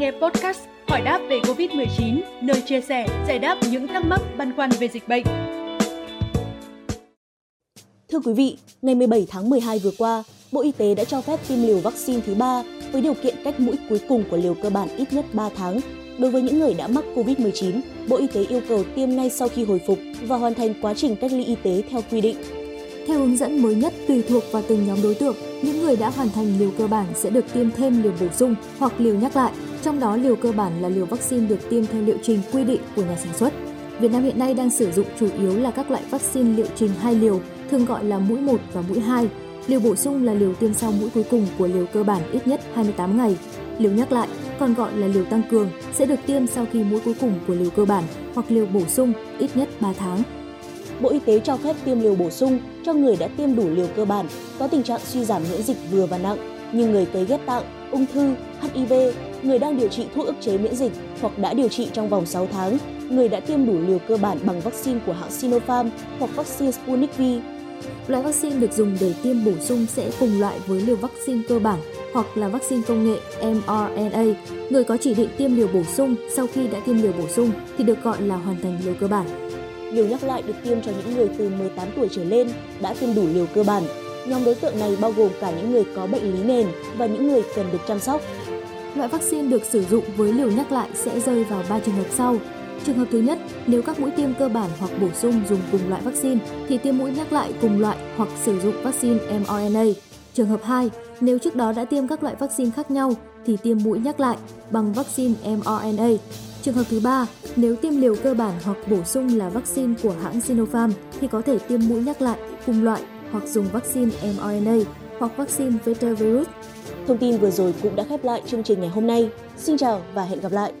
nghe podcast Hỏi đáp về Covid-19, nơi chia sẻ, giải đáp những thắc mắc băn khoăn về dịch bệnh. Thưa quý vị, ngày 17 tháng 12 vừa qua, Bộ Y tế đã cho phép tiêm liều vaccine thứ ba với điều kiện cách mũi cuối cùng của liều cơ bản ít nhất 3 tháng. Đối với những người đã mắc COVID-19, Bộ Y tế yêu cầu tiêm ngay sau khi hồi phục và hoàn thành quá trình cách ly y tế theo quy định. Theo hướng dẫn mới nhất tùy thuộc vào từng nhóm đối tượng, những người đã hoàn thành liều cơ bản sẽ được tiêm thêm liều bổ sung hoặc liều nhắc lại. Trong đó liều cơ bản là liều vaccine được tiêm theo liệu trình quy định của nhà sản xuất. Việt Nam hiện nay đang sử dụng chủ yếu là các loại vaccine liệu trình hai liều, thường gọi là mũi 1 và mũi 2. Liều bổ sung là liều tiêm sau mũi cuối cùng của liều cơ bản ít nhất 28 ngày. Liều nhắc lại, còn gọi là liều tăng cường, sẽ được tiêm sau khi mũi cuối cùng của liều cơ bản hoặc liều bổ sung ít nhất 3 tháng. Bộ Y tế cho phép tiêm liều bổ sung cho người đã tiêm đủ liều cơ bản, có tình trạng suy giảm miễn dịch vừa và nặng như người cấy ghép tạng, ung thư, HIV, người đang điều trị thuốc ức chế miễn dịch hoặc đã điều trị trong vòng 6 tháng, người đã tiêm đủ liều cơ bản bằng vaccine của hãng Sinopharm hoặc vaccine Sputnik V. Loại vaccine được dùng để tiêm bổ sung sẽ cùng loại với liều vaccine cơ bản hoặc là vaccine công nghệ mRNA. Người có chỉ định tiêm liều bổ sung sau khi đã tiêm liều bổ sung thì được gọi là hoàn thành liều cơ bản. Liều nhắc lại được tiêm cho những người từ 18 tuổi trở lên đã tiêm đủ liều cơ bản. Nhóm đối tượng này bao gồm cả những người có bệnh lý nền và những người cần được chăm sóc. Loại vaccine được sử dụng với liều nhắc lại sẽ rơi vào 3 trường hợp sau. Trường hợp thứ nhất, nếu các mũi tiêm cơ bản hoặc bổ sung dùng cùng loại vaccine thì tiêm mũi nhắc lại cùng loại hoặc sử dụng vaccine mRNA. Trường hợp 2, nếu trước đó đã tiêm các loại vaccine khác nhau thì tiêm mũi nhắc lại bằng vaccine mRNA. Trường hợp thứ ba, nếu tiêm liều cơ bản hoặc bổ sung là vaccine của hãng Sinopharm thì có thể tiêm mũi nhắc lại cùng loại hoặc dùng vaccine mRNA hoặc vaccine Vector virus. Thông tin vừa rồi cũng đã khép lại chương trình ngày hôm nay. Xin chào và hẹn gặp lại!